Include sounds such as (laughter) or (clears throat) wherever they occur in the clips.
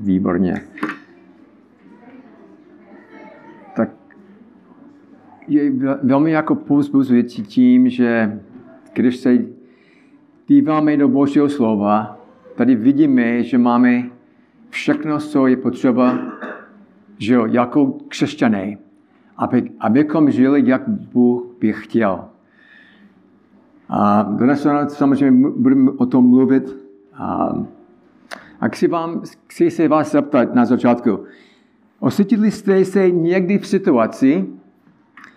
výborně. Tak je velmi jako povzbuzující tím, že když se díváme do Božího slova, tady vidíme, že máme všechno, co je potřeba, že jako křesťané, aby, abychom žili, jak Bůh by chtěl. A dnes samozřejmě budeme o tom mluvit. A, a chci, vám, chci se vás zeptat na začátku. Osvětili jste se někdy v situaci,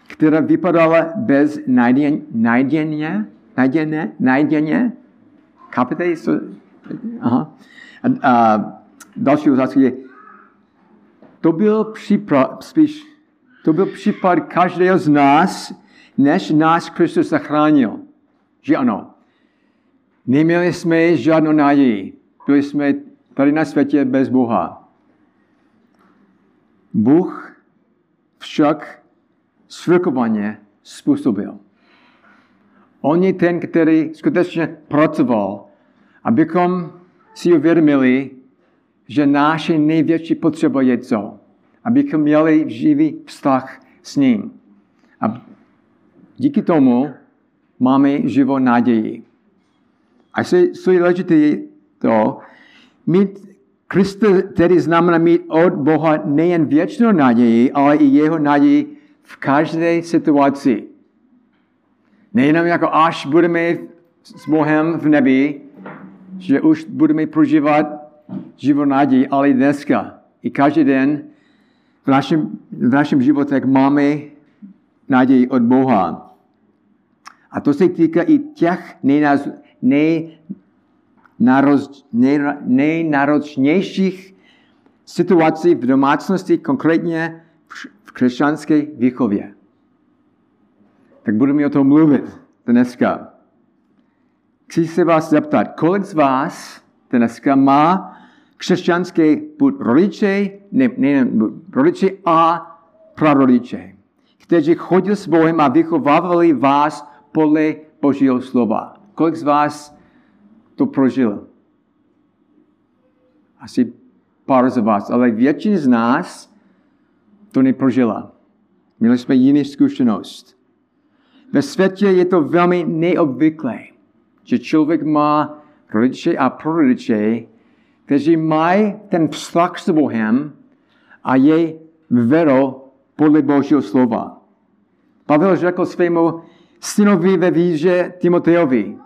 která vypadala bez najděně, najděně, najděně, najděně? Chápete? Aha. A, a další otázka je, to byl případ, spíš, to byl případ každého z nás, než nás Kristus zachránil. Že ano. Neměli jsme žádnou naději. Byli jsme tady na světě bez Boha. Bůh však svrkovaně způsobil. On je ten, který skutečně pracoval, abychom si uvědomili, že naše největší potřeba je co? Abychom měli živý vztah s ním. A díky tomu máme živou naději. A co je to, mít Krista tedy znamená mít od Boha nejen věčnou naději, ale i jeho naději v každé situaci. Nejenom jako až budeme s Bohem v nebi, že už budeme prožívat život naději, ale i dneska. I každý den v našem, v našem životě máme naději od Boha. A to se týká i těch nejnáročnějších situací v domácnosti, konkrétně v křesťanské výchově. Tak budeme o tom mluvit dneska. Chci se vás zeptat, kolik z vás dneska má křesťanské buď rodiče, ne, ne, rodiče a prarodiče, kteří chodili s Bohem a vychovávali vás podle Božího slova. Kolik z vás to prožil? Asi pár z vás, ale většina z nás to neprožila. Měli jsme jiný zkušenost. Ve světě je to velmi neobvyklé, že člověk má rodiče a prorodiče, kteří mají ten vztah s Bohem a je věro podle Božího slova. Pavel řekl svému synovi ve víře Timotejovi.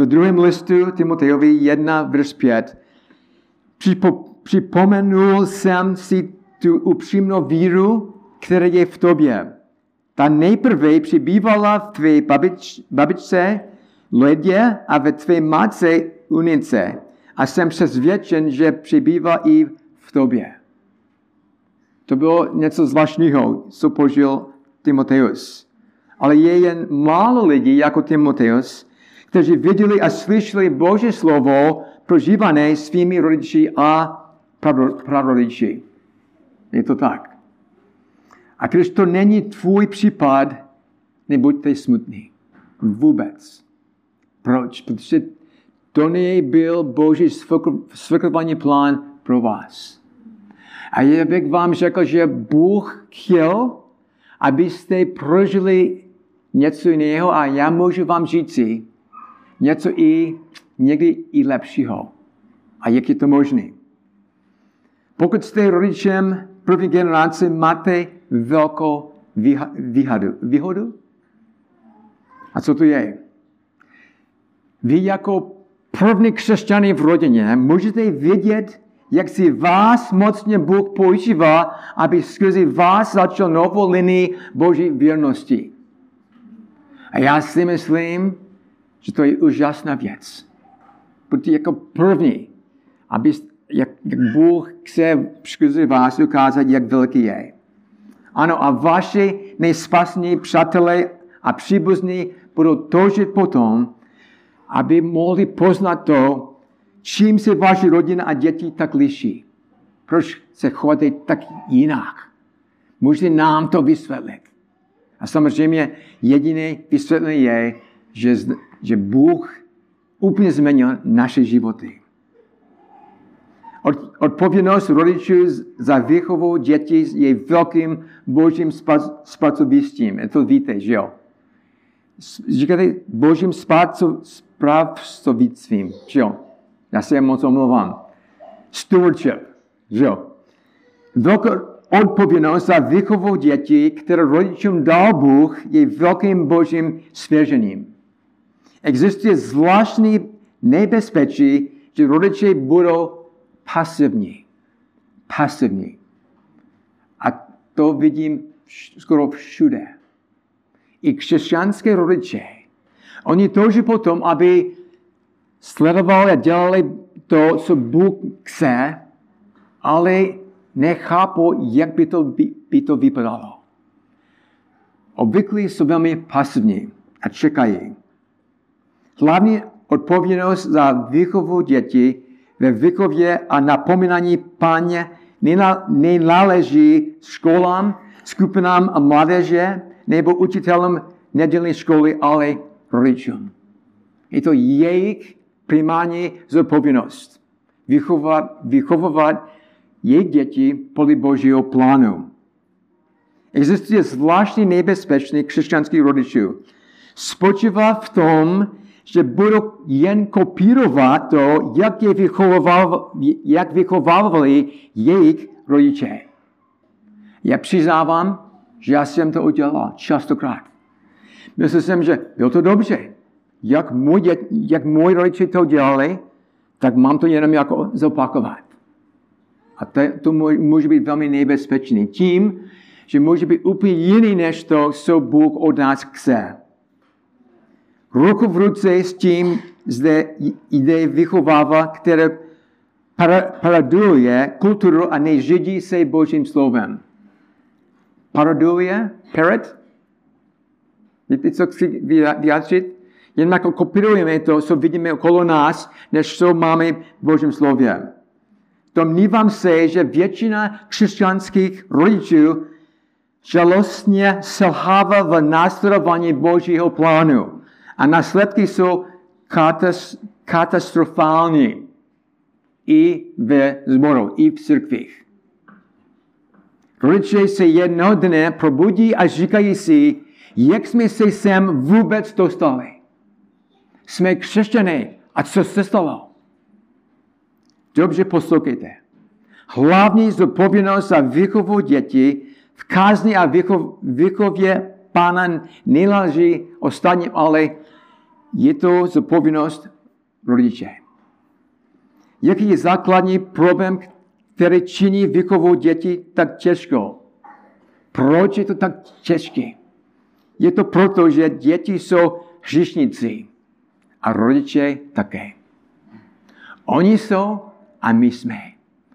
V druhém listu Timotejovi 1, verš 5. Připo, připomenul jsem si tu upřímnou víru, která je v tobě. Ta nejprve přibývala v tvé babič, babičce Ledě a ve tvé matce Unice. A jsem přesvědčen, že přibývá i v tobě. To bylo něco zvláštního, co požil Timoteus ale je jen málo lidí jako Timoteus, kteří viděli a slyšeli Boží slovo prožívané svými rodiči a prarodiči. Je to tak. A když to není tvůj případ, nebuďte smutný. Vůbec. Proč? Protože to nebyl Boží svrchovaný plán pro vás. A já bych vám řekl, že Bůh chtěl, abyste prožili něco jiného a já můžu vám říci něco i někdy i lepšího. A jak je to možné? Pokud jste rodičem první generace, máte velkou výhodu. výhodu? A co to je? Vy jako první křesťany v rodině můžete vědět, jak si vás mocně Bůh používá, aby skrze vás začal novou linii Boží věrnosti. A já si myslím, že to je úžasná věc. Protože jako první, aby, jak, jak Bůh chce skrze vás ukázat, jak velký je. Ano, a vaši nejspasní přátelé a příbuzní budou toužit potom, aby mohli poznat to, čím se vaše rodina a děti tak liší. Proč se chováte tak jinak? Můžete nám to vysvětlit. A samozřejmě jediné vysvětlení je, že, že Bůh úplně změnil naše životy. Od, odpovědnost rodičů za výchovu dětí je velkým božím spracovistvím. To víte, že jo? Říkáte božím spracovistvím, že jo? Já se moc omlouvám. Stewardship, že jo? Velká odpovědnost za výchovu dětí, které rodičům dal Bůh, je velkým božím svěřením. Existuje zvláštní nebezpečí, že rodiče budou pasivní. Pasivní. A to vidím skoro všude. I křesťanské rodiče. Oni touží potom, aby sledovali a dělali to, co Bůh chce, ale nechápou, jak by to, by, by to vypadalo. Obvykle jsou velmi pasivní a čekají. Hlavní odpovědnost za výchovu dětí ve výchově a napomínání páně nenáleží školám, skupinám a mládeže nebo učitelům nedělní školy, ale rodičům. Je to jejich primární zodpovědnost. Vychovat, vychovovat jejich děti podle božího plánu. Existuje zvláštní nebezpečný křesťanský rodičů. Spočívá v tom, že budou jen kopírovat to, jak, je vychoval, jak vychovávali jejich rodiče. Já přiznávám, že já jsem to udělal častokrát. Myslel jsem, že bylo to dobře. Jak můj, dět, jak můj rodiče to dělali, tak mám to jenom jako zopakovat. A to, to může být velmi nebezpečný. Tím, že může být úplně jiný než to, co Bůh od nás chce. Ruku v ruce s tím zde jde vychováva, které paraduje kulturu a nežidí se Božím slovem. Paraduje? Parrot? Víte, co chci vyjádřit? Jen jako kopírujeme to, co vidíme okolo nás, než co máme v Božím slově. Domnívám se, že většina křesťanských rodičů žalostně selhává v následování Božího plánu. A následky jsou katastrofální i ve zboru, i v církvích. Rodiče se jednoho dne probudí a říkají si, jak jsme se sem vůbec dostali. Jsme křesťané. A co se stalo? Dobře poslouchejte. Hlavní zodpovědnost za výchovu dětí v kázni a výchově pána nenáleží ostatním, ale je to zodpovědnost rodiče. Jaký je základní problém, který činí výchovu dětí tak těžko? Proč je to tak těžké? Je to proto, že děti jsou hřišníci a rodiče také. Oni jsou a my jsme.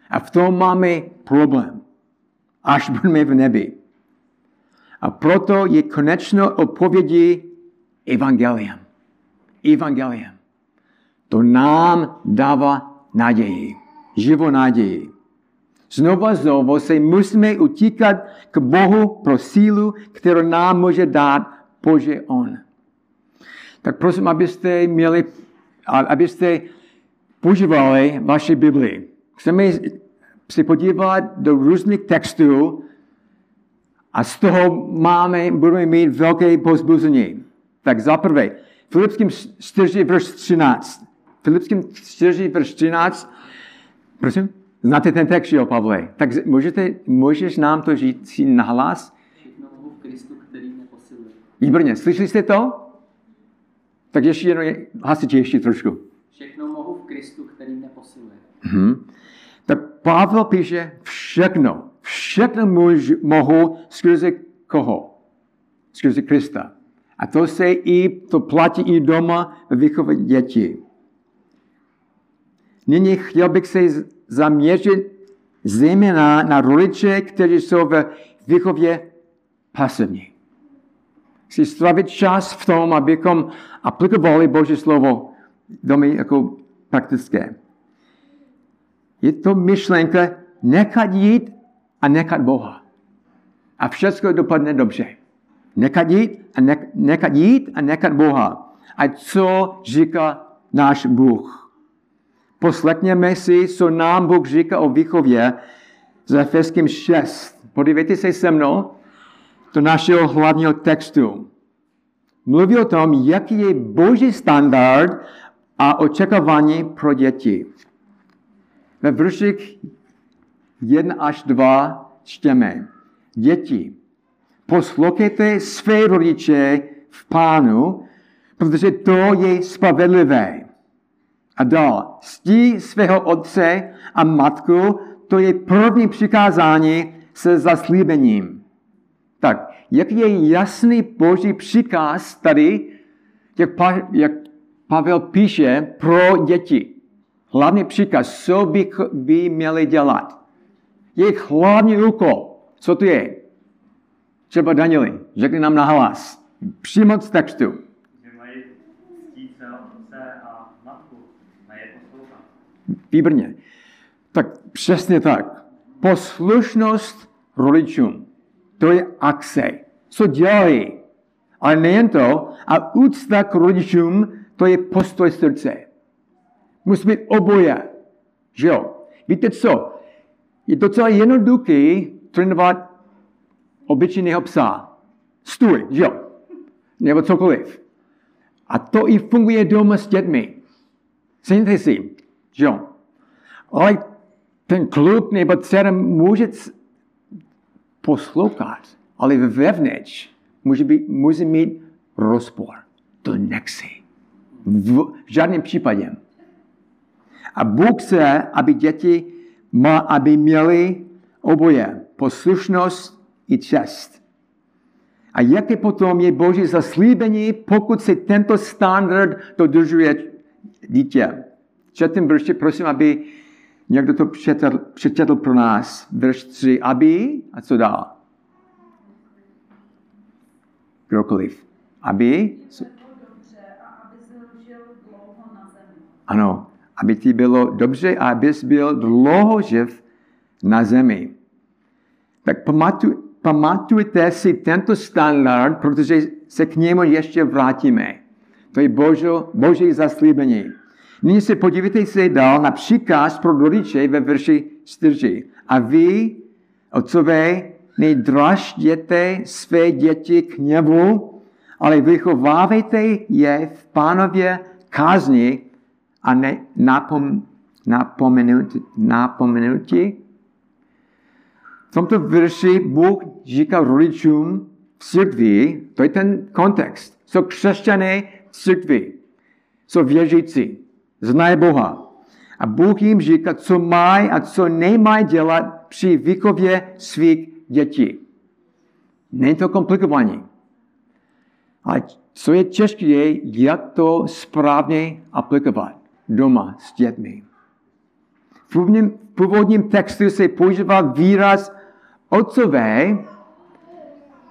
A v tom máme problém, až budeme v nebi. A proto je konečnou odpovědí evangelium. Evangelium. To nám dává naději, živou naději. Znova znovu se musíme utíkat k Bohu pro sílu, kterou nám může dát Bože On. Tak prosím, abyste měli, abyste používali vaši Bibli. Chceme se podívat do různých textů a z toho máme, budeme mít velké pozbuzení. Tak za prvé, Filipským 4, verš 13. Filipským 4, verš 13. Prosím? Znáte ten text, jo, Pavle? Tak můžete, můžeš nám to říct si nahlas? Všechno mohu v Kristu, který mě posiluje. Výborně, slyšeli jste to? Tak ještě jenom, hlasitě ještě trošku. Všechno mohu v Kristu, který mě posiluje. Hmm. Tak Pavel píše všechno. Všechno můž, mohu skrze koho? Skrze Krista. A to se i, to platí i doma ve výchově dětí. Nyní chtěl bych se zaměřit zejména na rodiče, kteří jsou ve výchově pasivní. Chci stravit čas v tom, abychom aplikovali Boží slovo domy jako praktické. Je to myšlenka nechat jít a nechat Boha. A všechno dopadne dobře. Nechat jít a ne, nechat jít a nechat Boha. A co říká náš Bůh? Poslechněme si, co nám Bůh říká o výchově z Efeským 6. Podívejte se se mnou do našeho hlavního textu. Mluví o tom, jaký je boží standard a očekávání pro děti. Ve vrších 1 až 2 čteme. Děti, poslouchejte své rodiče v pánu, protože to je spravedlivé. A dál, stí svého otce a matku, to je první přikázání se zaslíbením. Tak, jak je jasný boží příkaz tady, jak, pa, jak Pavel píše pro děti. Hlavní příkaz, co by, by měli dělat. Jejich hlavní úkol, co to je? Třeba Danieli, řekni nám na hlas. Přímo z textu. A. Výborně. Tak přesně tak. Poslušnost rodičům. To je akce. Co dělají? Ale nejen to, a úcta k rodičům, to je postoj srdce. Musí být oboje. Že jo? Víte co? Je docela jednoduché trénovat obyčejného psa. Stůj, že jo? Nebo cokoliv. A to i funguje doma s dětmi. Sejte si, jo? Ale ten kluk nebo dcera může poslouchat, ale vevnitř může, být, může mít rozpor. To nechci. V žádném případě. A Bůh chce, aby děti má, aby měli oboje. Poslušnost i čest. A jaké potom je Boží zaslíbení, pokud se tento standard dodržuje dítě. Četím verši, prosím, aby někdo to přečetl, přečetl pro nás. Verš 3. Aby, a co dál? Kdokoliv. Aby, ano, aby ti bylo dobře a abys byl dlouho živ na zemi. Tak pamatuj, pamatujte si tento standard, protože se k němu ještě vrátíme. To je božo, boží zaslíbení. Nyní se podívejte se dál na příkaz pro rodiče ve verši 4. A vy, otcové, nedražděte své děti k němu, ale vychovávejte je v pánově kázni a ne napom, napomenutí, tomto verši Bůh říká rodičům v církvi, to je ten kontext, jsou křesťané v církvi, jsou věřící, znají Boha. A Bůh jim říká, co mají a co nemají dělat při výchově svých dětí. Není to komplikované. Ale co je těžké, je, jak to správně aplikovat doma s dětmi. V původním, v původním textu se používá výraz otcové,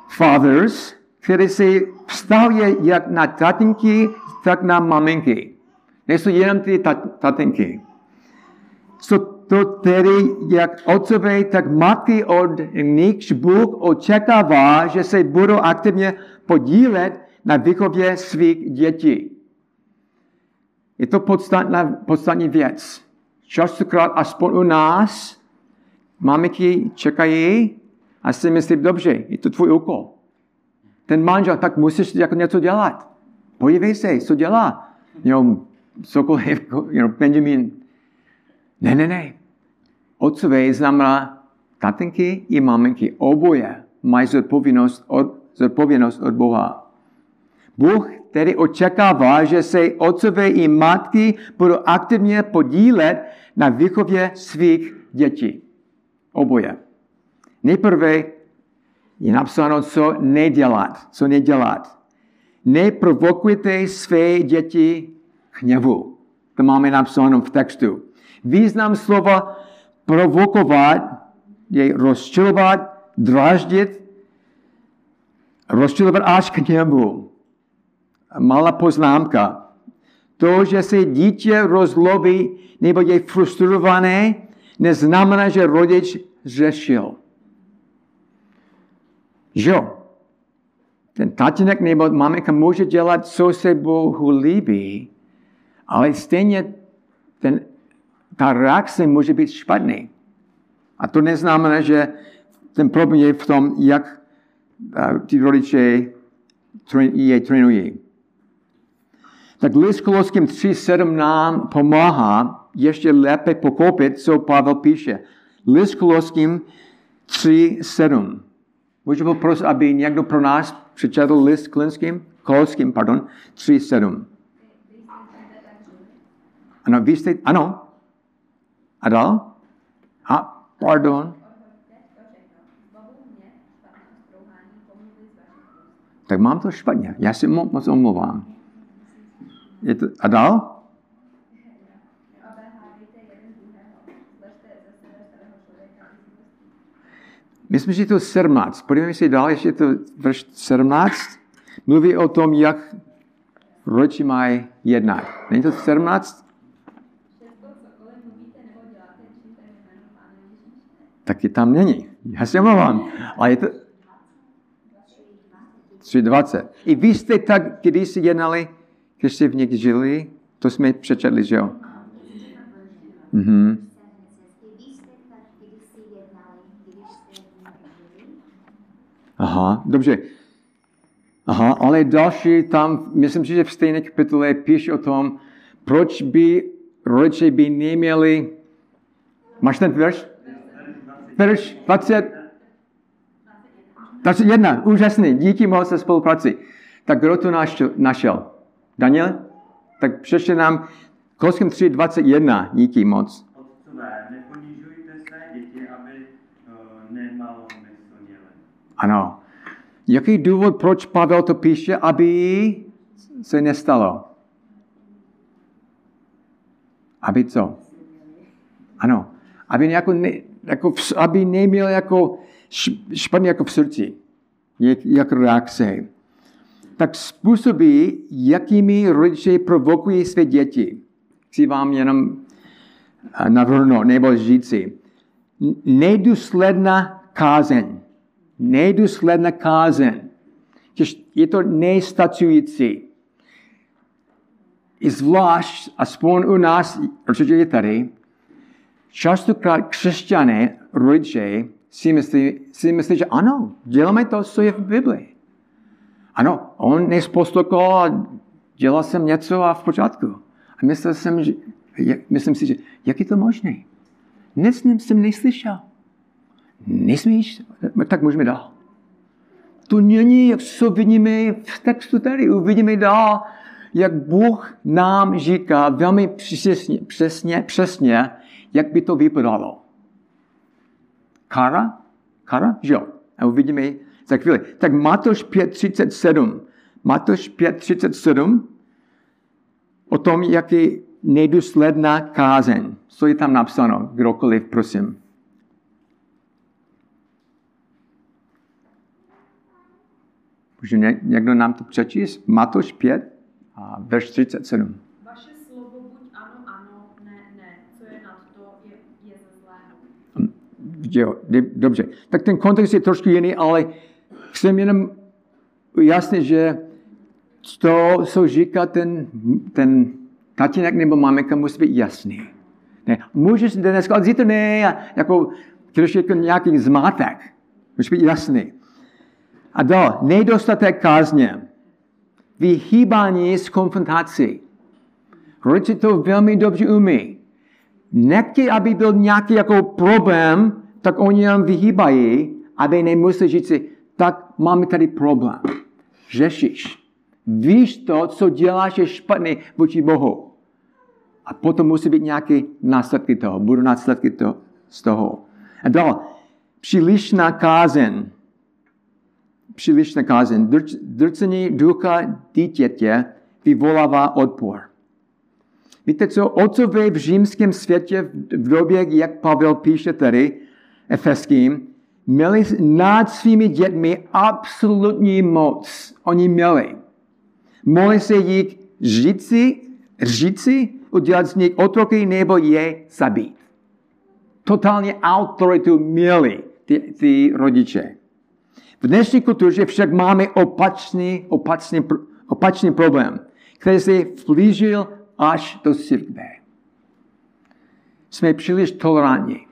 fathers, který se vztahuje jak na tatinky, tak na maminky. Nejsou jenom ty tat- tatinky. Jsou to tedy jak otcové, tak matky, od nichž Bůh očekává, že se budou aktivně podílet na výchově svých dětí. Je to podstatná, podstatná věc. Častokrát, aspoň u nás, maminky čekají a si myslí, dobře, je to tvůj úkol. Ten manžel, tak musíš jako něco dělat. Podívej se, co dělá. Jo, cokoliv, jo, Benjamin. Ne, ne, ne. Otcové znamená tatinky i maminky. Oboje mají zodpovědnost od, zodpovědnost od Boha. Bůh tedy očekává, že se otcové i matky budou aktivně podílet na výchově svých dětí. Oboje. Nejprve je napsáno, co nedělat. Co nedělat. Neprovokujte své děti hněvu. To máme napsáno v textu. Význam slova provokovat je rozčilovat, draždit, rozčilovat až k hněvu. Malá poznámka. To, že se dítě rozlobí nebo je frustrované, neznamená, že rodič zřešil. Jo? Ten tatínek nebo maminka může dělat, co se Bohu líbí, ale stejně ten ta reakce může být špatný. A to neznamená, že ten problém je v tom, jak uh, ty rodiče je trénují. Tak list Koloským 3.7 nám pomáhá ještě lépe pochopit, co Pavel píše. List Koloským 3.7. Můžu poprosit, aby někdo pro nás přečetl list Klinským? Koloským, pardon, 3.7. Ano, vy jste, ano. A dál? A, pardon. Tak mám to špatně. Já si moc omlouvám. Je to, a dál? Myslím, že je to 17. Podívejme si dál, ještě je to verš 17. Mluví o tom, jak rodiče mají jednat. Není to 17? Taky tam není. Já se omlouvám. Ale je to 3.20. I vy jste tak když si jednali, když jste v nich žili, to jsme přečetli, že jo? Mhm. Aha, dobře. Aha, ale další tam, myslím si, že v stejné kapitole píše o tom, proč by rodiče by neměli, máš ten verš? Verš 20, 21, úžasný, díky moc za spolupráci. Tak kdo to našel? našel? Daniel? Tak přečte nám Koloským 3, 21, díky moc. Otcové, neponižujte své děti, aby uh, nemalomyslněli. Ano. Jaký důvod, proč Pavel to píše, aby se nestalo? Aby co? Ano. Aby, jako ne, jako, aby neměl jako š- špatně jako v srdci. Jak, jak reakce. Tak způsoby, jakými rodiče provokují své děti. Chci vám jenom eh, navrhnout nebo říci. N- Nedůsledná kázeň. Nedůsledná kázeň. Když je to nestačující. I zvlášť, aspoň u nás, určitě je tady, častokrát křesťané, rodiče, si myslí, si myslí, že ano, děláme to, co je v Bibli. Ano, on nesposlouchal a dělal jsem něco a v pořádku. A myslel jsem, že, myslím si, že jak je to možné? Nic jsem neslyšel. Nesmíš? Tak můžeme dál. To není, jak co vidíme v textu tady. Uvidíme dál, jak Bůh nám říká velmi přesně, přesně, přesně jak by to vypadalo. Kara? Kara? Jo. A uvidíme za chvíli. Tak Matoš 5.37. Matoš 5.37 o tom, jak je nedůsledná kázeň. Co je tam napsáno? Kdokoliv, prosím. Může ně- někdo nám to přečíst? Matoš 5, a verš 37. Vaše slovo buď ano, ano, ne, ne. Co je nad to, je, je zlého. Jo, dobře. Tak ten kontext je trošku jiný, ale chcem jenom ujasnit, že to, co říká ten, ten tatínek nebo maminka, musí být jasný. Ne, můžeš dneska, ale zítra ne, jako, když je to nějaký zmátek, musí být jasný. A dál, nedostatek kázně, vyhýbání z konfrontací. Rodiče to velmi dobře umí. Nechtějí, aby byl nějaký jako problém, tak oni jenom vyhýbají, aby nemuseli říct si, tak máme tady problém. Řešíš. Víš to, co děláš je špatný vůči Bohu. A potom musí být nějaké následky toho. Budou následky to, z toho. A dál. Přílišná kázeň. Přílišná kázeň. Drc- Drcení ducha dítěte vyvolává odpor. Víte co, otcové v římském světě v době, jak Pavel píše tady, Efeským, měli nad svými dětmi absolutní moc. Oni měli. Mohli se jich říci, říci, udělat z nich otroky nebo je zabít. Totálně autoritu měli ty, ty rodiče. V dnešní kultuře však máme opačný, opačný, opačný problém, který se vplížil až do církve. jsme příliš tolerantní.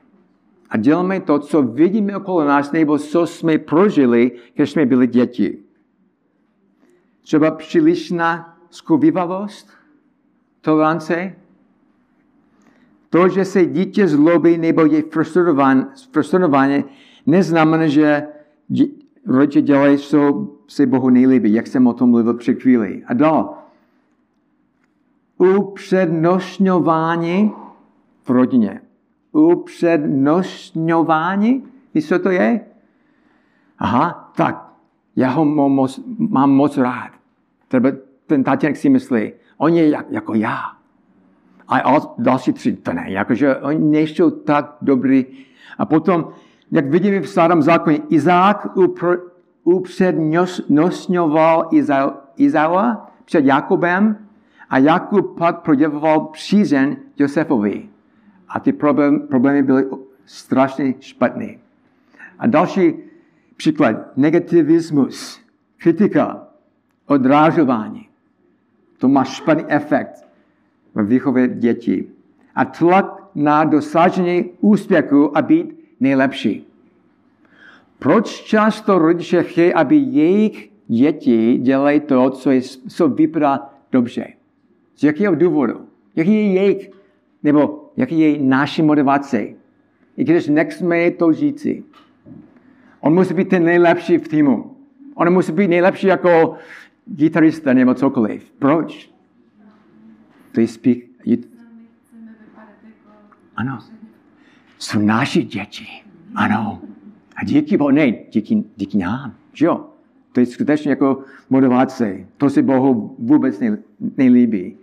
A děláme to, co vidíme okolo nás, nebo co jsme prožili, když jsme byli děti. Třeba přílišná skovivavost, tolerance, to, že se dítě zlobí nebo je frustrované, neznamená, že rodiče dělají, co se Bohu nejlíbí, jak jsem o tom mluvil před chvíli. A dál. Upřednostňování v rodině. Upřednostňování, víš, co to je? Aha, tak, já ho moc, mám moc rád. Třeba ten tatínek si myslí, on je jak, jako já. A další tři, to ne, jakože oni nejsou tak dobrý. A potom, jak vidíme v starém zákoně, Izák upřednostňoval Izaua před Jakubem a Jakub pak projevoval přízeň Josefovi. A ty problémy byly strašně špatné. A další příklad, negativismus, kritika, odrážování. To má špatný efekt ve výchově dětí. A tlak na dosažení úspěchu a být nejlepší. Proč často rodiče chtějí, aby jejich děti dělají to, co, je, co vypadá dobře? Z jakého důvodu? Jaký je jejich, nebo jaký je naší motivace? I když nechceme to říci. On musí být ten nejlepší v týmu. On musí být nejlepší jako gitarista nebo cokoliv. Proč? Please speak. You... Ano. Jsou naši děti. Ano. A díky Bohu, ne, díky, díky nám. Že jo? To je skutečně jako motivace. To se Bohu vůbec nelíbí.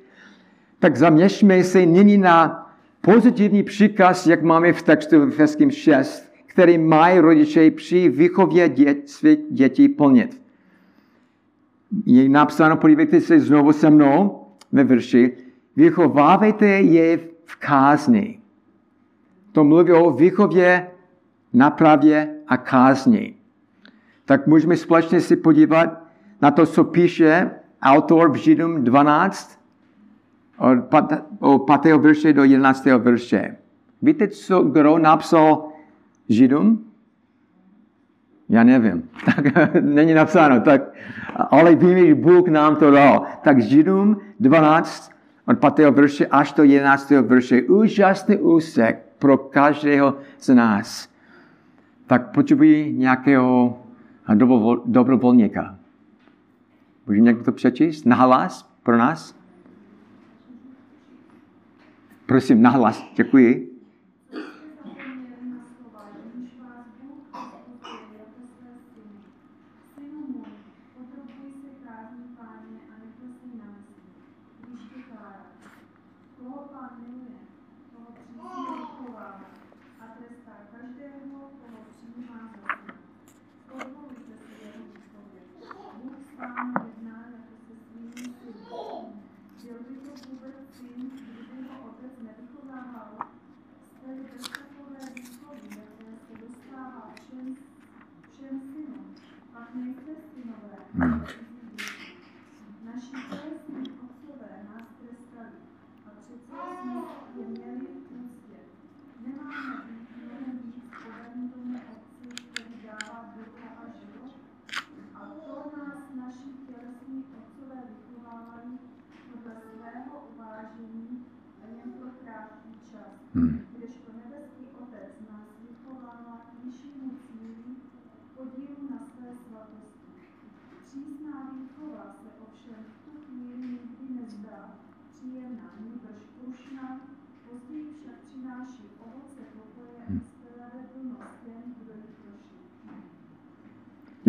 Tak zaměřme se nyní na pozitivní příkaz, jak máme v textu v Efeským 6, který mají rodiče při výchově dět, svých dětí plnit. Je napsáno, podívejte se znovu se mnou ve verši, vychovávejte je v kázni. To mluví o výchově, napravě a kázni. Tak můžeme společně si podívat na to, co píše autor v Židům 12, od 5. verše do 11. verše. Víte, co kdo napsal Židům? Já nevím. (laughs) Tak není napsáno. Tak, ale víme, že Bůh nám to dal. Tak Židům 12, od 5. verše až do 11. verše. Úžasný úsek pro každého z nás. Tak potřebují nějakého dobrovolníka. Může někdo to přečíst? Nahlas pro nás? Prosím, nahlas. Děkuji.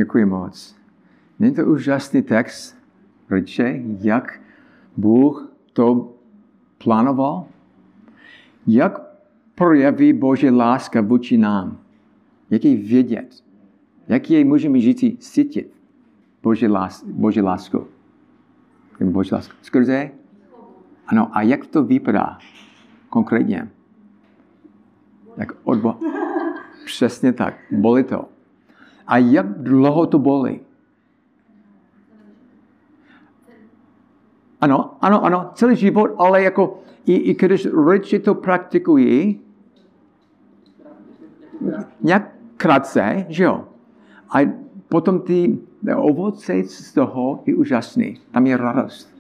Děkuji moc. Není to úžasný text, rodiče, jak Bůh to plánoval? Jak projeví Bože láska vůči nám? Jak jej vědět? Jak jej můžeme žít cítit? Bože, lás, Bože lásku. Bože lásku. Skrze? Ano, a jak to vypadá konkrétně? Jak odbo... (laughs) Přesně tak. Bolí to. A jak dlouho to bolí? ano, ano, ano, celý život, ale jako i, i když rodiče to praktikují, nějak krátce, že jo. A potom ty ovoce z toho je úžasný. Tam je radost.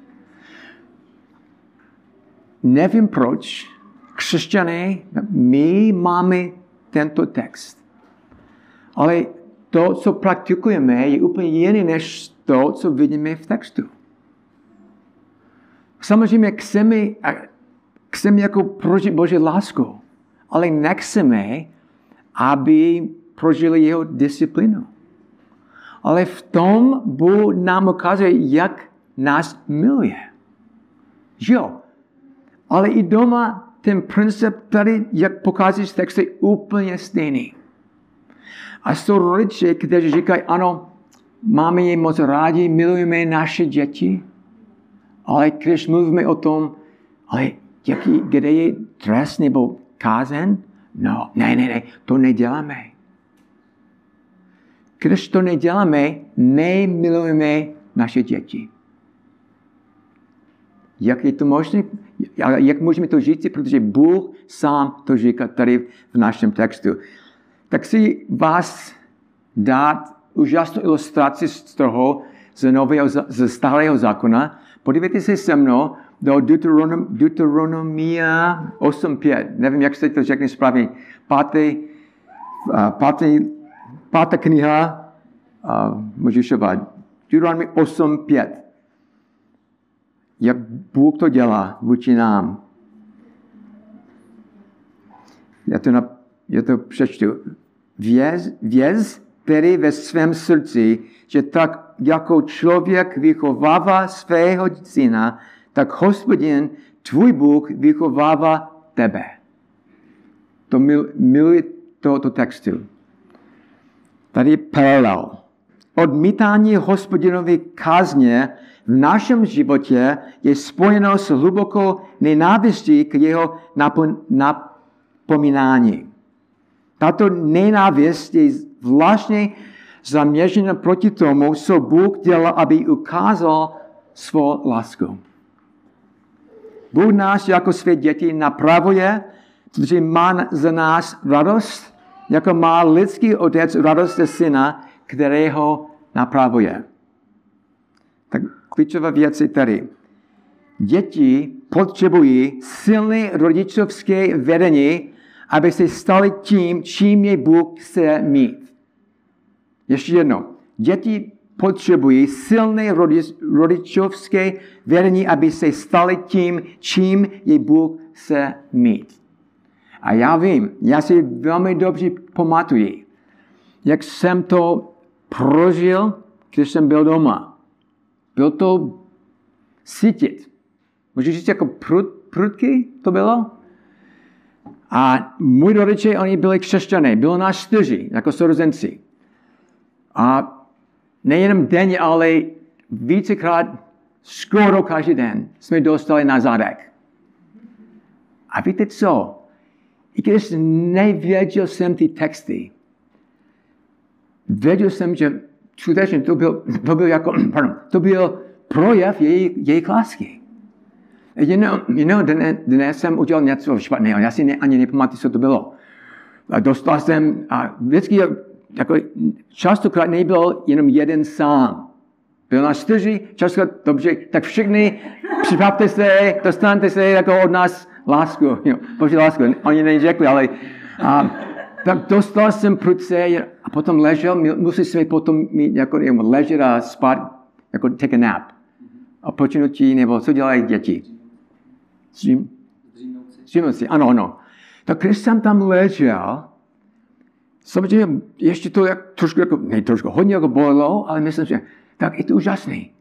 Nevím proč, křesťané, my máme tento text. Ale to, co praktikujeme, je úplně jiné než to, co vidíme v textu. Samozřejmě chceme, chceme jako prožít Boží lásku, ale nechceme, aby prožili jeho disciplínu. Ale v tom Bůh nám ukazuje, jak nás miluje. Jo? Ale i doma ten princip tady, jak pokází z textu, je úplně stejný. A jsou rodiče, kteří říkají, ano, máme je moc rádi, milujeme naše děti, ale když mluvíme o tom, ale jaký, kde je trest nebo kázen, no, ne, ne, ne, to neděláme. Když to neděláme, nemilujeme naše děti. Jak je to možné? Jak můžeme to říct? Protože Bůh sám to říká tady v našem textu. Tak si vás dát úžasnou ilustraci z toho, z, nového, z starého zákona. Podívejte se se mnou do Deuteronom, Deuteronomia 8.5. Nevím, jak se to řekne správně. Pátý, pátý, pátá kniha Možíšova. Deuteronomy 8.5. Jak Bůh to dělá vůči nám. Já to, na, já to přečtu. Věz, věz tedy ve svém srdci, že tak jako člověk vychovává svého syna, tak hospodin, tvůj Bůh, vychovává tebe. To mil, miluje tohoto textu. Tady je paralel. Odmítání hospodinovy kázně v našem životě je spojeno s hlubokou nenávistí k jeho napomínání. Tato nenávist je zvláštně zaměřena proti tomu, co Bůh dělal, aby ukázal svou lásku. Bůh nás jako své děti napravuje, protože má za nás radost, jako má lidský otec radost ze syna, kterého napravuje. Tak klíčová věc je tady. Děti potřebují silné rodičovské vedení, aby se stali tím, čím je Bůh chce mít. Ještě jedno. Děti potřebují silné rodičovské vedení, aby se stali tím, čím je Bůh chce mít. A já vím, já si velmi dobře pamatuji, jak jsem to prožil, když jsem byl doma. Byl to cítit. Můžu říct, jako prud, prudky to bylo? A můj rodiče, oni byli křesťané, bylo nás čtyři, jako sourozenci. A nejenom denně, ale vícekrát, skoro každý den jsme dostali na zadek. A víte co? I když nevěděl jsem ty texty, věděl jsem, že skutečně to byl, to byl, jako, (clears throat) pardon, to byl projev její, její lásky. Jenom, jenom dnes, dnes jsem udělal něco špatného, já si ne, ani nepamatuji, co to bylo. A dostal jsem, a vždycky, jako, častokrát nebyl jenom jeden sám. Byl na čtyři, častokrát, dobře, tak všichni připravte se, dostanete se jako od nás lásku, jo, boží lásku. Oni neřekli, ale a, tak dostal jsem prudce a potom ležel, musel jsem potom mít jako, ležet a spát, jako take a nap. A počinutí, nebo co dělají děti? Zřím? Zřímnout si, ano, ano. Tak když jsem tam ležel, samozřejmě ještě to jak, trošku, jako, ne trošku, hodně jako bolelo, ale myslím si, tak je to úžasný.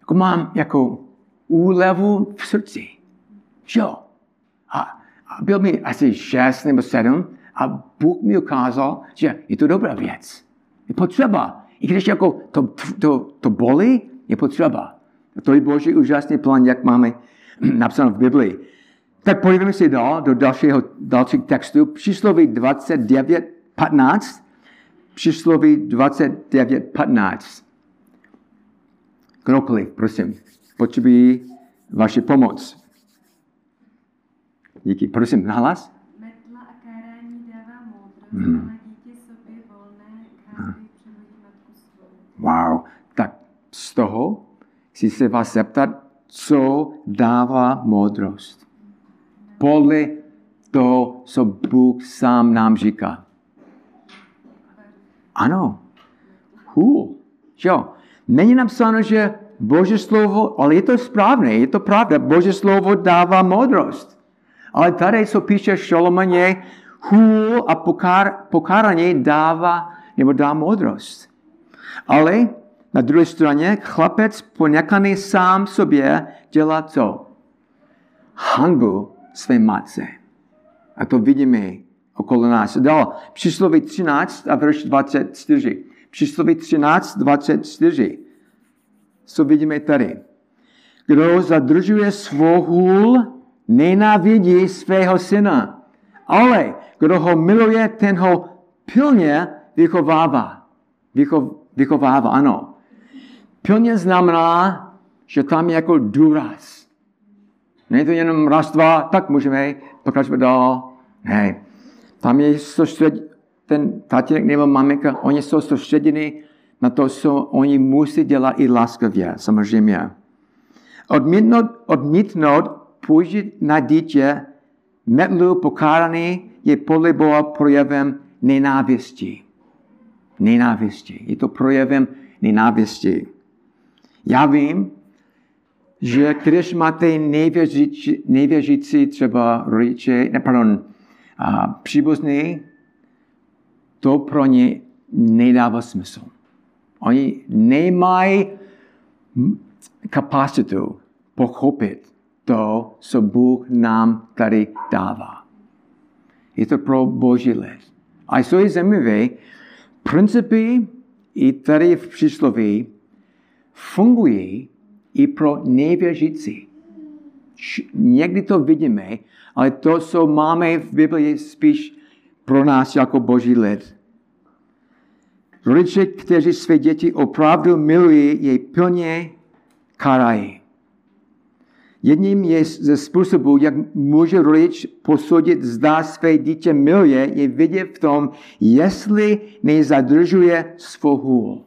Jako mám jako úlevu v srdci. Jo. A, a byl mi asi šest nebo sedm a Bůh mi ukázal, že je to dobrá věc. Je potřeba. I když jako to, to, to bolí, je potřeba. To je Boží úžasný plán, jak máme (clears throat) napsáno v Biblii. Tak podívejme se dál do dalšího, dalších textů. Přísloví 29, 15. Přísloví 29, 15. Kdokoliv, prosím, potřebují vaši pomoc. Díky. Prosím, nahlas. Metla a kárání dává moudrost Hmm. a na dítě sobě volné kázby přehodí matku svou. Wow. Tak z toho chci se vás zeptat, co dává moudrost. Podle toho, co Bůh sám nám říká. Ano. Cool. Jo. Není napsáno, že Bože slovo, ale je to správné, je to pravda, Bože slovo dává moudrost. Ale tady, co píše Šolomon, je hůl a pokár, pokárání dává nebo dá moudrost. Ale na druhé straně chlapec poněkaný sám sobě dělá co? Hanbu své matce. A to vidíme okolo nás. Dál, přísloví 13 a verš 24. Přísloví 13, 24. Co vidíme tady? Kdo zadržuje svou hůl, nenávidí svého syna. Ale kdo ho miluje, ten ho pilně vychovává. Vycho, vychovává, ano. Pilně znamená, že tam je jako důraz. Není to jenom raz, dva, tak můžeme pokračovat dál. Ne. Tam je soustřed, ten tatínek nebo maminka, oni jsou soustředěni na to, co oni musí dělat i láskavě, samozřejmě. Odmítnout, odmítnout použít na dítě metlu pokáraný je podle Boha projevem nenávisti. Nenávisti. Je to projevem nenávisti. Já vím, že když máte nevěřící, nevěřící třeba rodiče, ne, pardon, a příbuzný, to pro ně nedává smysl. Oni nemají kapacitu pochopit to, co Bůh nám tady dává. Je to pro boží lid. A co je zajímavé, principy i tady v přísloví fungují i pro nevěřící. Někdy to vidíme, ale to, co máme v Biblii, spíš pro nás jako boží lid. Rodiče, kteří své děti opravdu milují, je plně karají. Jedním je ze způsobů, jak může rodič posoudit, zda své dítě miluje, je vidět v tom, jestli nezadržuje svou hůl.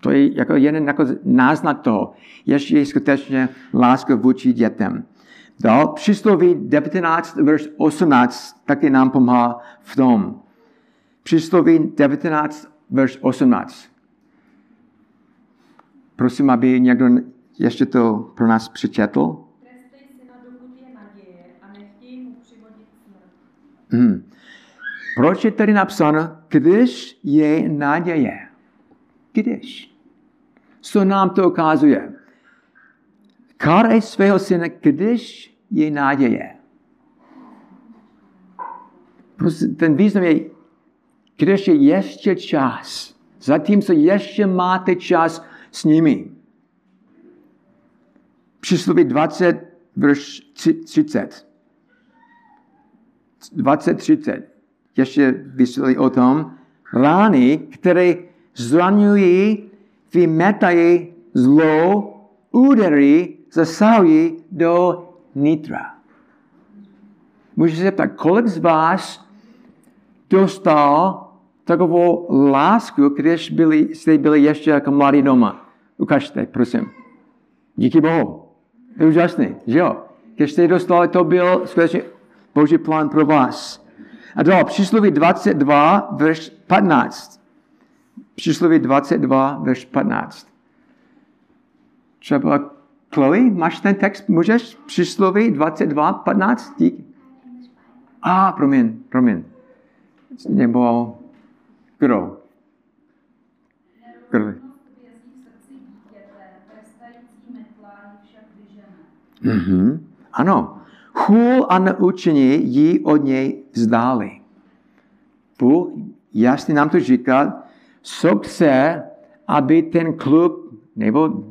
To je jako jeden jako náznak toho, jestli je skutečně láska vůči dětem. Dál přísloví 19, verš 18 taky nám pomáhá v tom. Přísloví 19, verš 18. Prosím, aby někdo ještě to pro nás přečetl. Hmm. Proč je tady napsáno, když je naděje? Když. Co nám to ukazuje? Kárej svého syna, když je naděje. Prostě ten význam je, když je ještě čas. Zatímco ještě máte čas s nimi. Přísloví 20, verš 30. 20-30. Ještě vysvětlí o tom. Rány, které zraňují, vymetají zlo, údery, zasahují do nitra. Můžete se zeptat, kolik z vás dostal takovou lásku, když byli, jste byli ještě jako mladí doma? Ukažte, prosím. Díky Bohu. To je úžasný, že jo? Když jste dostali, to byl skutečně Boží plán pro vás. A dál, přísloví 22, verš 15. Přísloví 22, verš 15. Třeba Chloe, máš ten text? Můžeš? Přísloví 22, 15? Díky. A, ah, promiň, promiň. Nebo kdo? Kdo? Mhm. Ano. Chůl a naučení ji od něj vzdali. Bůh jasně nám to říká, co chce, aby ten klub nebo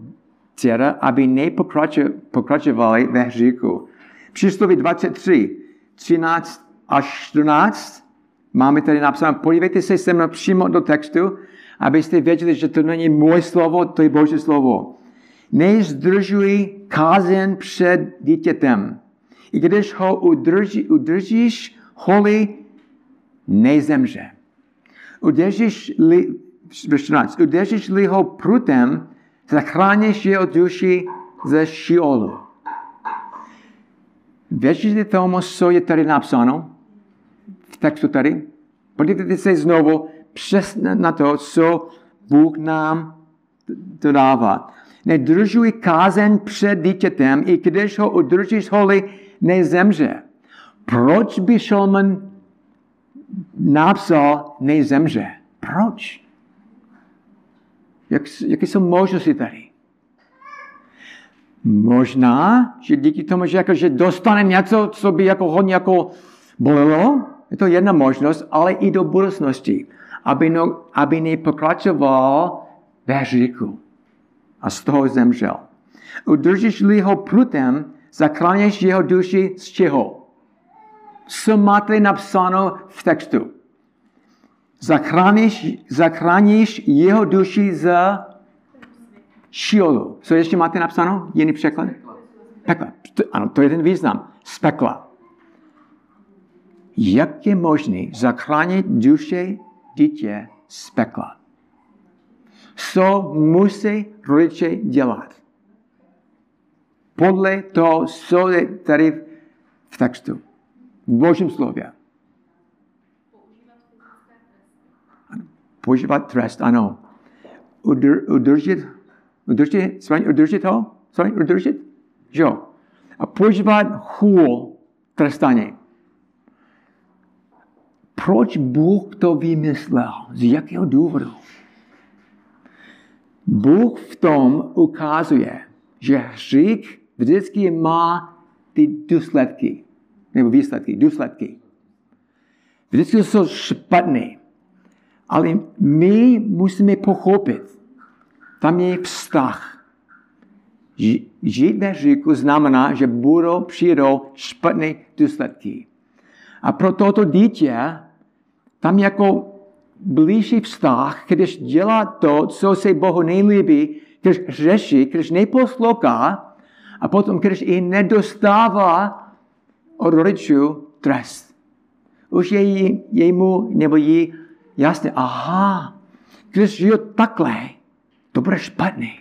dcera, aby nepokračovali ve hříchu. Přísloví 23, 13 až 14, máme tady napsáno, podívejte se se mnou přímo do textu, abyste věděli, že to není moje slovo, to je Boží slovo. Nezdržuj kázen před dítětem. I když ho udrží, udržíš holý, nezemře. Udržíš-li, verš 14, udržíš-li ho prutem, zachráníš jeho duši ze šiolu. Věříte tomu, co je tady napsáno? V textu tady? Podívejte se znovu přesně na to, co Bůh nám dodává. Nedržuj kázen před dítětem, i když ho udržíš holý, nezemře. Proč by Šolman napsal nezemře? Proč? Jak, jaké jsou možnosti tady? Možná, že díky tomu, že, jako, že dostane něco, co by jako hodně jako bolelo, je to jedna možnost, ale i do budoucnosti, aby, no, aby nepokračoval ve hříchu a z toho zemřel. Udržíš-li ho prutem, zachráníš jeho duši z čeho? Co máte napsáno v textu? Zachráníš, zachráníš jeho duši z šiolu. Co ještě máte napsáno? Jiný překlad? Pekla. Ano, to je ten význam. Z pekla. Jak je možné zachránit duše dítě z pekla? Co musí rodiče dělat? Podle toho, co je tady v textu. V Božím slově. Používat trest, ano. Udr, udržet, sorry, udržet ho? Udržet? Jo. A používat hůl trestání. Proč Bůh to vymyslel? Z jakého důvodu? Bůh v tom ukazuje, že hřích vždycky má ty důsledky, nebo výsledky, důsledky. Vždycky jsou špatné. Ale my musíme pochopit, tam je vztah. Žít ve hříchu znamená, že budou přijdou špatné důsledky. A pro toto dítě tam jako blížší vztah, když dělá to, co se Bohu nejlíbí, když řeší, když neposlouchá a potom, když i nedostává od rodičů trest. Už je jí, jemu nebo jí jasně, aha, když žiju takhle, to bude špatný.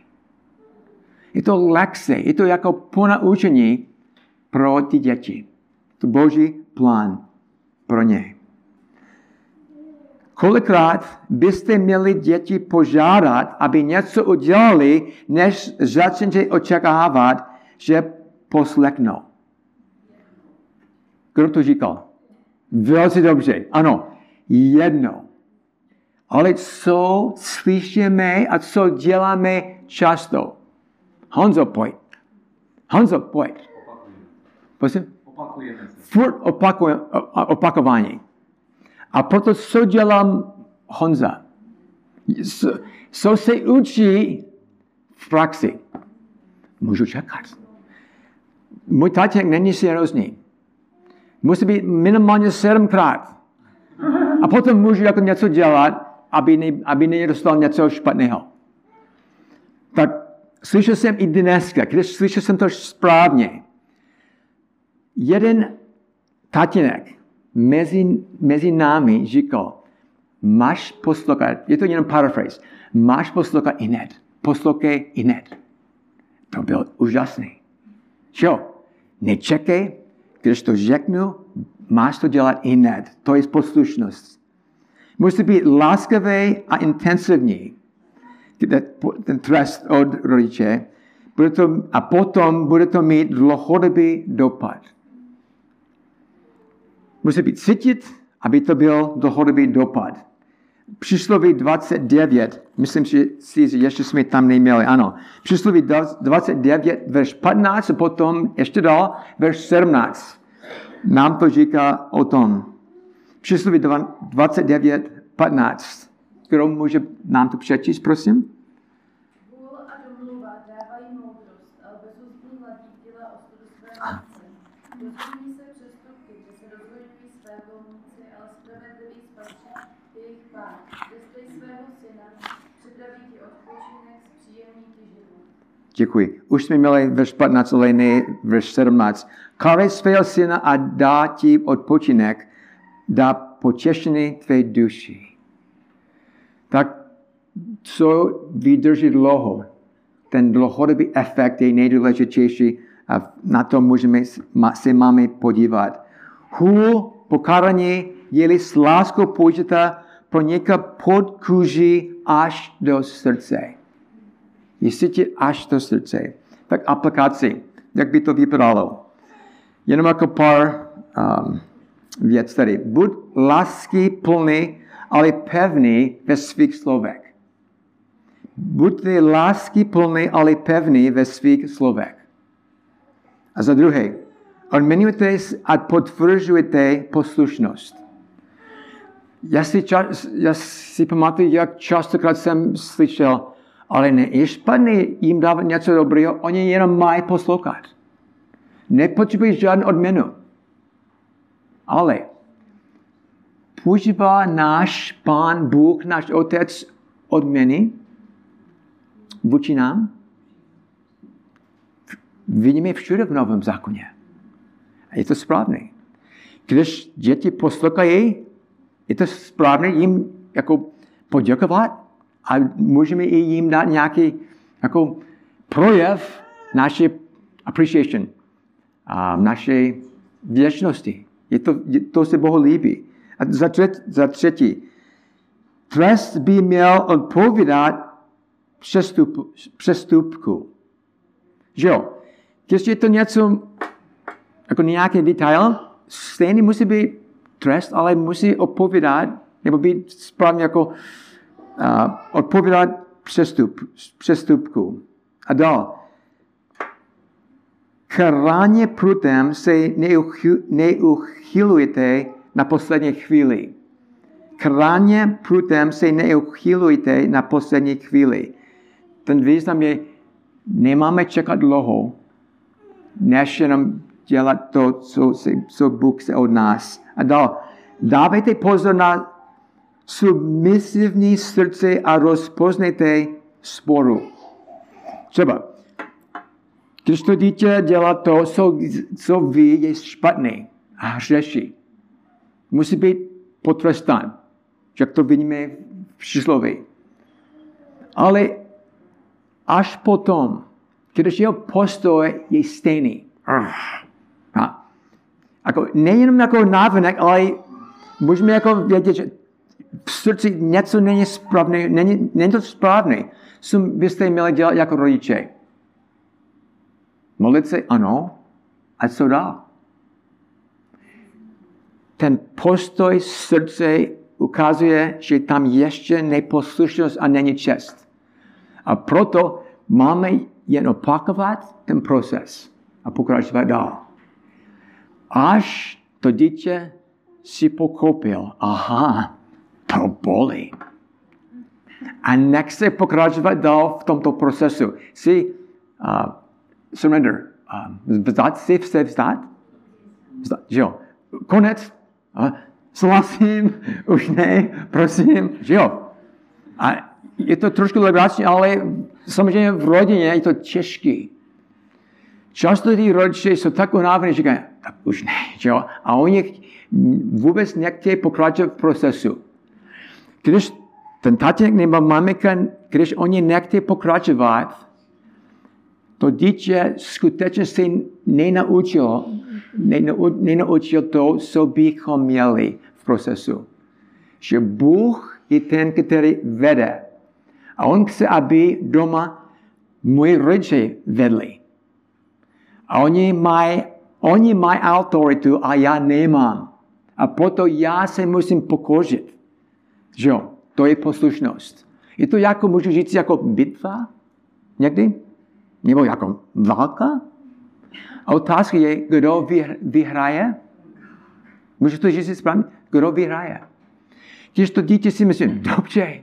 Je to lekce, je to jako ponaučení pro ty děti. To boží plán pro ně. Kolikrát byste měli děti požádat, aby něco udělali, než začnete očekávat, že poslechnou. Kdo to říkal? Velice dobře. Ano, jedno. Ale co slyšíme a co děláme často? Honzo, pojď. Honzo, pojď. Prosím? Opakujeme. Furt opakuje, opakování. A proto co dělám Honza? Co se učí v praxi? Můžu čekat. Můj tatínek není seriózní. Musí být minimálně sedmkrát. A potom můžu jako něco dělat, aby, ne, aby nedostal něco špatného. Tak slyšel jsem i dneska, když slyšel jsem to správně. Jeden tatínek mezi, mezi námi říkal, máš poslouchat, je to jenom paraphrase, máš poslouchat inet, poslouchej inet. To bylo úžasné. Jo, nečekej, když to řeknu, máš to dělat inet. To je poslušnost. Musí být láskavé a intenzivní. Ten trest od rodiče. Bude to, a potom bude to mít dlouhodobý dopad. Musí být cítit, aby to byl dlouhodobý dopad. Přísloví 29, myslím si, že ještě jsme tam neměli, ano. Přísloví 29, verš 15 a potom ještě dál, verš 17. Nám to říká o tom. Přísloví 29, 15. Kdo může nám to přečíst, prosím? Vůl a domluva dávají moudrost, ale bezúzný hladí těla ostudu své matce. Dozumí se přestupky, že se rozhodují své volníci, ale spravedlivý spatří jejich pán. Zestej svého syna, připraví ti odpočinek, zpříjemní ti život. Děkuji. Už jsme měli verš 15, ale ne verš 17. Karej svého syna a dá ti odpočinek, dá potěšení tvé duši. Tak co vydrží dlouho? Ten dlouhodobý efekt je nejdůležitější a na to můžeme se máme podívat. Hůl pokáraní je-li s láskou použita pronika pod kůži až do srdce. Jestli ti až do srdce. Tak aplikaci, jak by to vypadalo. Jenom jako pár um, věc tady. Buď lásky plný, ale pevný ve svých slovech. Buďte lásky plný, ale pevný ve svých slovech. A za druhé, odměňujte a potvrzujete poslušnost. Já si, čas, já si pamatuju, jak častokrát jsem slyšel, ale ne, je špatné jim dávat něco dobrého, oni jenom mají poslouchat. Nepotřebují žádnou odměnu. Ale používá náš Pán Bůh, náš Otec odměny vůči nám? Vidíme všude v Novém zákoně. A je to správné. Když děti poslouchají, je to správné jim jako poděkovat a můžeme i jim dát nějaký jako projev naše appreciation, a naše vděčnosti. Je to, je, to se Bohu líbí. A za, třetí, za třetí, trest by měl odpovídat přestup, přestupku. Že jo? Když je to něco, jako nějaký detail, stejně musí být trest, ale musí odpovídat, nebo být správně jako uh, odpovídat přestup, přestupku. A dál. K ráně prutem se neuchylujte na poslední chvíli. K ráně prutem se neuchylujte na poslední chvíli. Ten význam je, nemáme čekat dlouho, než jenom dělat to, co, se, co Bůh se od nás. A dál, dávejte pozor na submisivní srdce a rozpoznejte sporu. Třeba, když to dítě dělá to, co, co ví, je špatný a hřeší, musí být potrestán. Jak to vidíme v přísloví. Ale až potom, když jeho postoj je stejný. A, jako, nejenom jako návinek, ale můžeme jako vědět, že v srdci něco není správné, není, není to správné. Co byste měli dělat jako rodiče? Modlit se? Ano. A co dál? Ten postoj srdce ukazuje, že tam ještě neposlušnost a není čest. A proto máme jen opakovat ten proces a pokračovat dál. Až to dítě si pokopil, aha, to bolí. A nechce pokračovat dál v tomto procesu. Si uh, surrender. Uh, vzdát si se vzdát? vzdát že jo. Konec. Uh, souhlasím, (laughs) už ne, prosím, že jo. A je to trošku legrační, ale samozřejmě v rodině je to těžké. Často ty rodiče jsou tak unávení, že říkají, tak už ne, že jo. A oni vůbec nechtějí pokračovat v procesu. Když ten tatínek nebo mamika, když oni nechtějí pokračovat, to dítě skutečně se nenaučilo, nenaučil to, co bychom měli v procesu. Že Bůh je ten, který vede. A on chce, aby doma můj rodiče vedli. A oni mají, oni mají autoritu a já nemám. A proto já se musím pokořit. Že jo? To je poslušnost. Je to jako, můžu říct, jako bitva někdy? Nebo jako válka? A otázka je, kdo vyhraje? Můžu to říct správně? Kdo vyhraje? Když to dítě si myslí, dobře,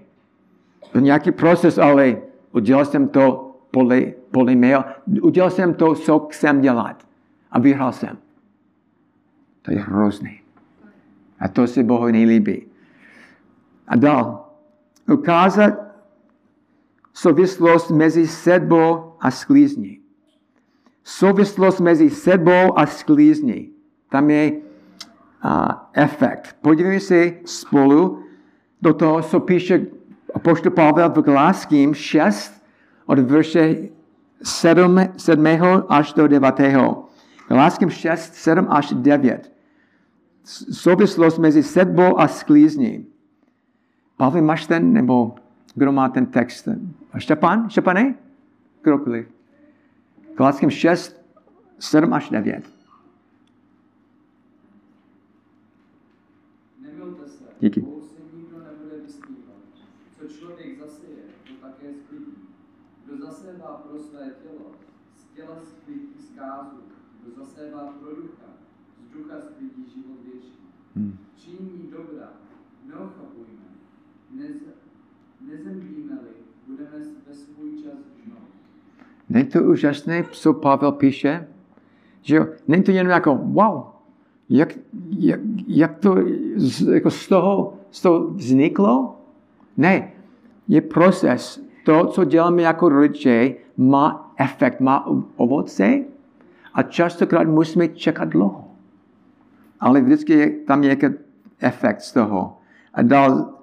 to nějaký proces, ale udělal jsem to podle, podle mého, udělal jsem to, co chcem dělat. A vyhrál jsem. To je hrozný. A to se Bohu nelíbí. A dál. Ukázat souvislost mezi sedbou a sklízní. Souvislost mezi sedbou a sklízní. Tam je uh, efekt. Podívejme se spolu do toho, co píše apoštol Pavel v Galáským 6 od verše 7, 7 až do 9. Galáským 6, 7 až 9. Souvislost mezi sedbou a sklízní. Pavel, máš ten, nebo kdo má ten text? Štěpán? Štěpane? Kdokoliv. Galáckým 6, 7 až 9. Nemilte se, Díky. Co člověk zaseje, to také sklidí. Kdo zasévá pro své tělo, z těla sklidí zkázu. Kdo zasévá pro ducha, z ducha sklidí život věčný. Hmm. Činí dobra, neochabujme. Nez, nezemlíme-li, budeme ve svůj čas žnout. Není to úžasné, co Pavel píše? Že jo? Není to jenom jako, wow, jak, jak, jak to z, jako z, toho, z toho vzniklo? Ne, je proces. To, co děláme jako rodiče, má efekt, má ovoce a častokrát musíme čekat dlouho. Ale vždycky je, tam je nějaký efekt z toho. A dál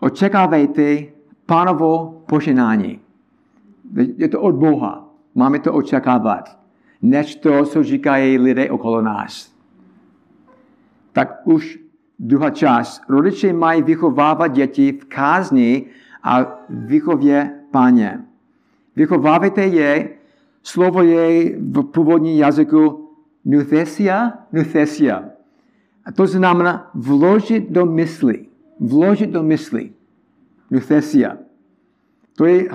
očekávejte pánovo poženání. Je to od Boha. Máme to očekávat. Než to, co říkají lidé okolo nás. Tak už druhá část. Rodiče mají vychovávat děti v kázni a vychově páně. Vychovávejte je, slovo je v původním jazyku nuthesia, nuthesia. A to znamená vložit do mysli. Vložit do mysli. Nuthesia. To je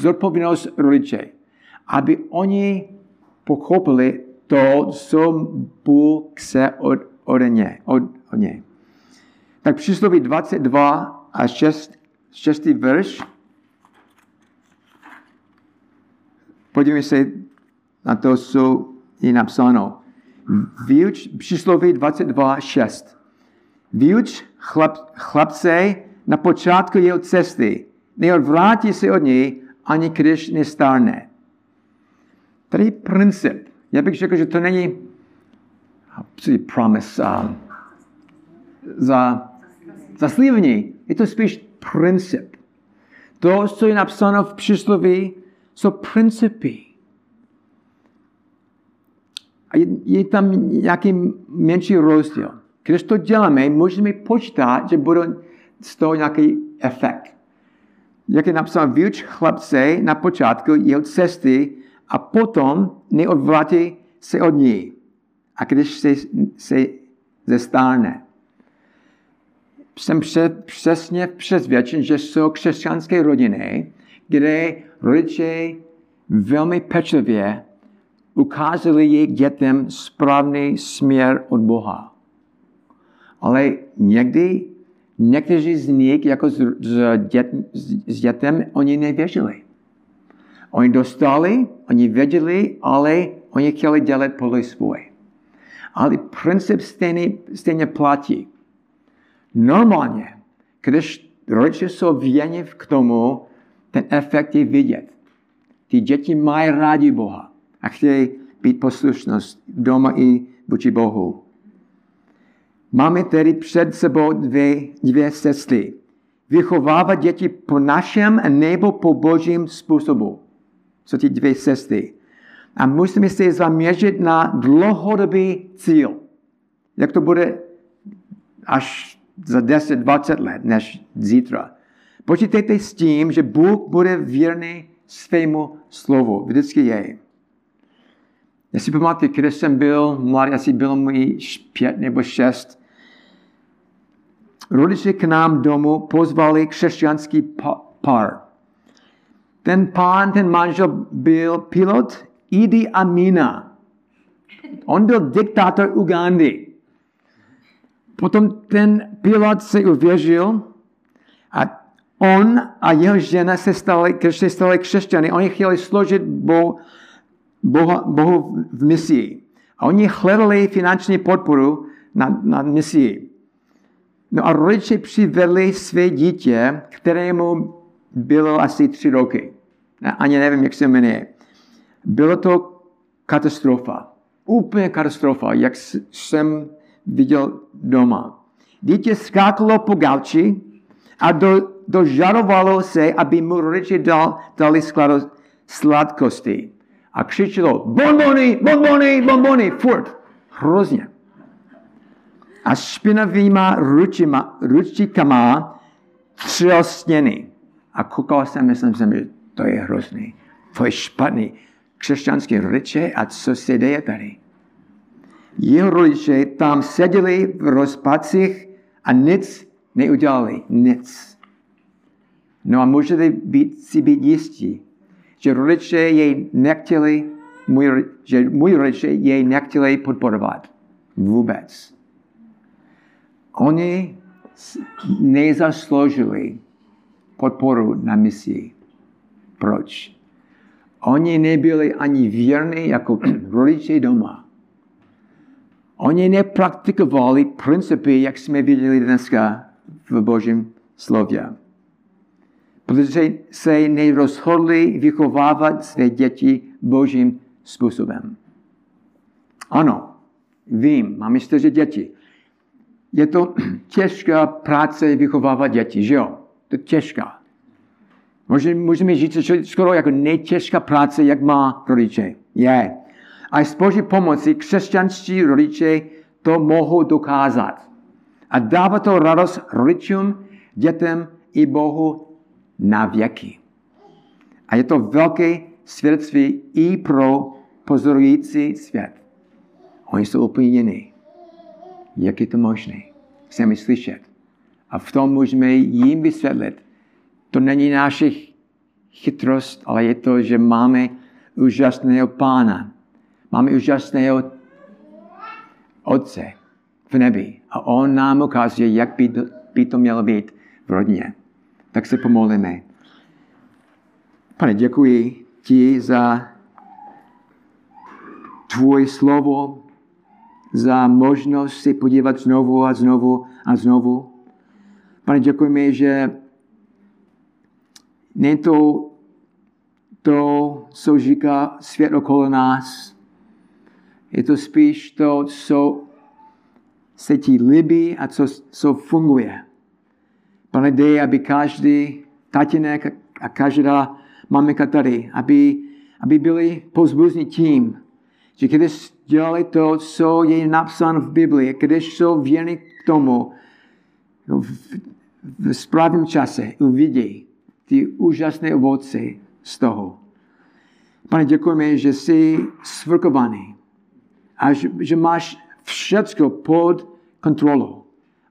zodpovědnost rodiče, aby oni pochopili to, co Bůh chce od, od, ně, od, od něj. Tak přísloví 22 a 6, 6. verš. Podívejme se na to, co je napsáno. Vyuč, přísloví 22, 6. Vyuč chlap, chlapce na počátku jeho cesty, neodvrátí se od něj, ani když nestárne. Tady je princip. Já bych řekl, že to není promise um, za zaslíbení. Je to spíš princip. To, co je napsáno v přísloví, jsou principy. A je, je tam nějaký menší rozdíl. Když to děláme, můžeme počítat, že bude z toho nějaký efekt. Jak je napsáno, vyuč chlapce na počátku jeho cesty a potom neodvrátí se od ní. A když se, se zestárne. Jsem přesně přesvědčen, že jsou křesťanské rodiny, kde rodiče velmi pečlivě ukázali jejich dětem správný směr od Boha. Ale někdy, někteří z nich, jako s, s, dět, s dětem, oni nevěřili. Oni dostali, oni věděli, ale oni chtěli dělat podle svoje. Ale princip stejně, stejně platí. Normálně, když rodiče jsou věni k tomu, ten efekt je vidět. Ty děti mají rádi Boha a chtějí být poslušnost doma i vůči Bohu. Máme tedy před sebou dvě, dvě cesty. Vychovávat děti po našem nebo po božím způsobu. Jsou ty dvě cesty. A musíme se zaměřit na dlouhodobý cíl. Jak to bude až za 10-20 let, než zítra. Počítejte s tím, že Bůh bude věrný svému slovu. Vždycky je. Já si pamatuju, když jsem byl mladý, asi bylo mi pět nebo šest, rodiče k nám domů pozvali křesťanský pár. Ten pán, ten manžel byl pilot Idi Amina. On byl diktátor Ugandy. Potom ten pilot se uvěřil a on a jeho žena se stali, se stali křesťany, oni chtěli složit Bohu, Boha, Bohu v misii. A oni hledali finanční podporu na, na misii. No a rodiče přivedli své dítě, kterému bylo asi tři roky. Ani nevím, jak se jmenuje. Bylo to katastrofa. Úplně katastrofa, jak jsem viděl doma. Dítě skákalo po gauči a do, dožadovalo se, aby mu rodiče dal, dali sklado, sladkosti. A křičelo, bonbony, bonbony, bonbony, furt. Hrozně. A špinavýma ručima, ručíkama třel stěny. A koukal jsem, myslím jsem, že to je hrozný. To je špatný. Křesťanské rodiče a co se děje tady? Jeho rodiče tam seděli v rozpacích a nic neudělali. Nic. No a můžete být, si být jistí, že rodiče jej nechtěli, můj, že můj rodiče jej nechtěli podporovat. Vůbec. Oni nezasloužili podporu na misi. Proč? Oni nebyli ani věrní jako rodiče doma. Oni nepraktikovali principy, jak jsme viděli dneska v Božím slově. Protože se nerozhodli vychovávat své děti Božím způsobem. Ano, vím, mám čtyři děti. Je to (clears throat) těžká práce vychovávat děti, že jo? To je těžká. Můžeme říct, že skoro jako nejtěžká práce, jak má rodiče. Je. A s Boží pomocí křesťanští rodiče to mohou dokázat. A dává to radost rodičům, dětem i Bohu na věky. A je to velké svědectví i pro pozorující svět. Oni jsou úplně jiní. Jak je to možné? Chceme slyšet. A v tom můžeme jim vysvětlit. To není naše chytrost, ale je to, že máme úžasného pána. Máme úžasného otce v nebi. A on nám ukazuje, jak by to, by to mělo být v rodině. Tak se pomolíme. Pane, děkuji ti za tvoje slovo, za možnost si podívat znovu a znovu a znovu. Pane, děkujeme, že není to to, co říká svět okolo nás. Je to spíš to, co se ti líbí a co, co funguje. Pane, dej, aby každý tatínek a každá maminka tady, aby, aby byli pozbuzní tím, že když dělali to, co je napsáno v Biblii, když jsou věrní k tomu, v, v správném čase uvidí ty úžasné ovoce z toho. Pane, děkujeme, že jsi svrkovaný a že, že máš všechno pod kontrolou,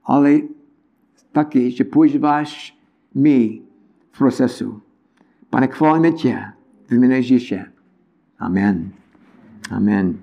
ale taky, že používáš my v procesu. Pane, chválíme tě v jménu Ježíše. Amen. Amen.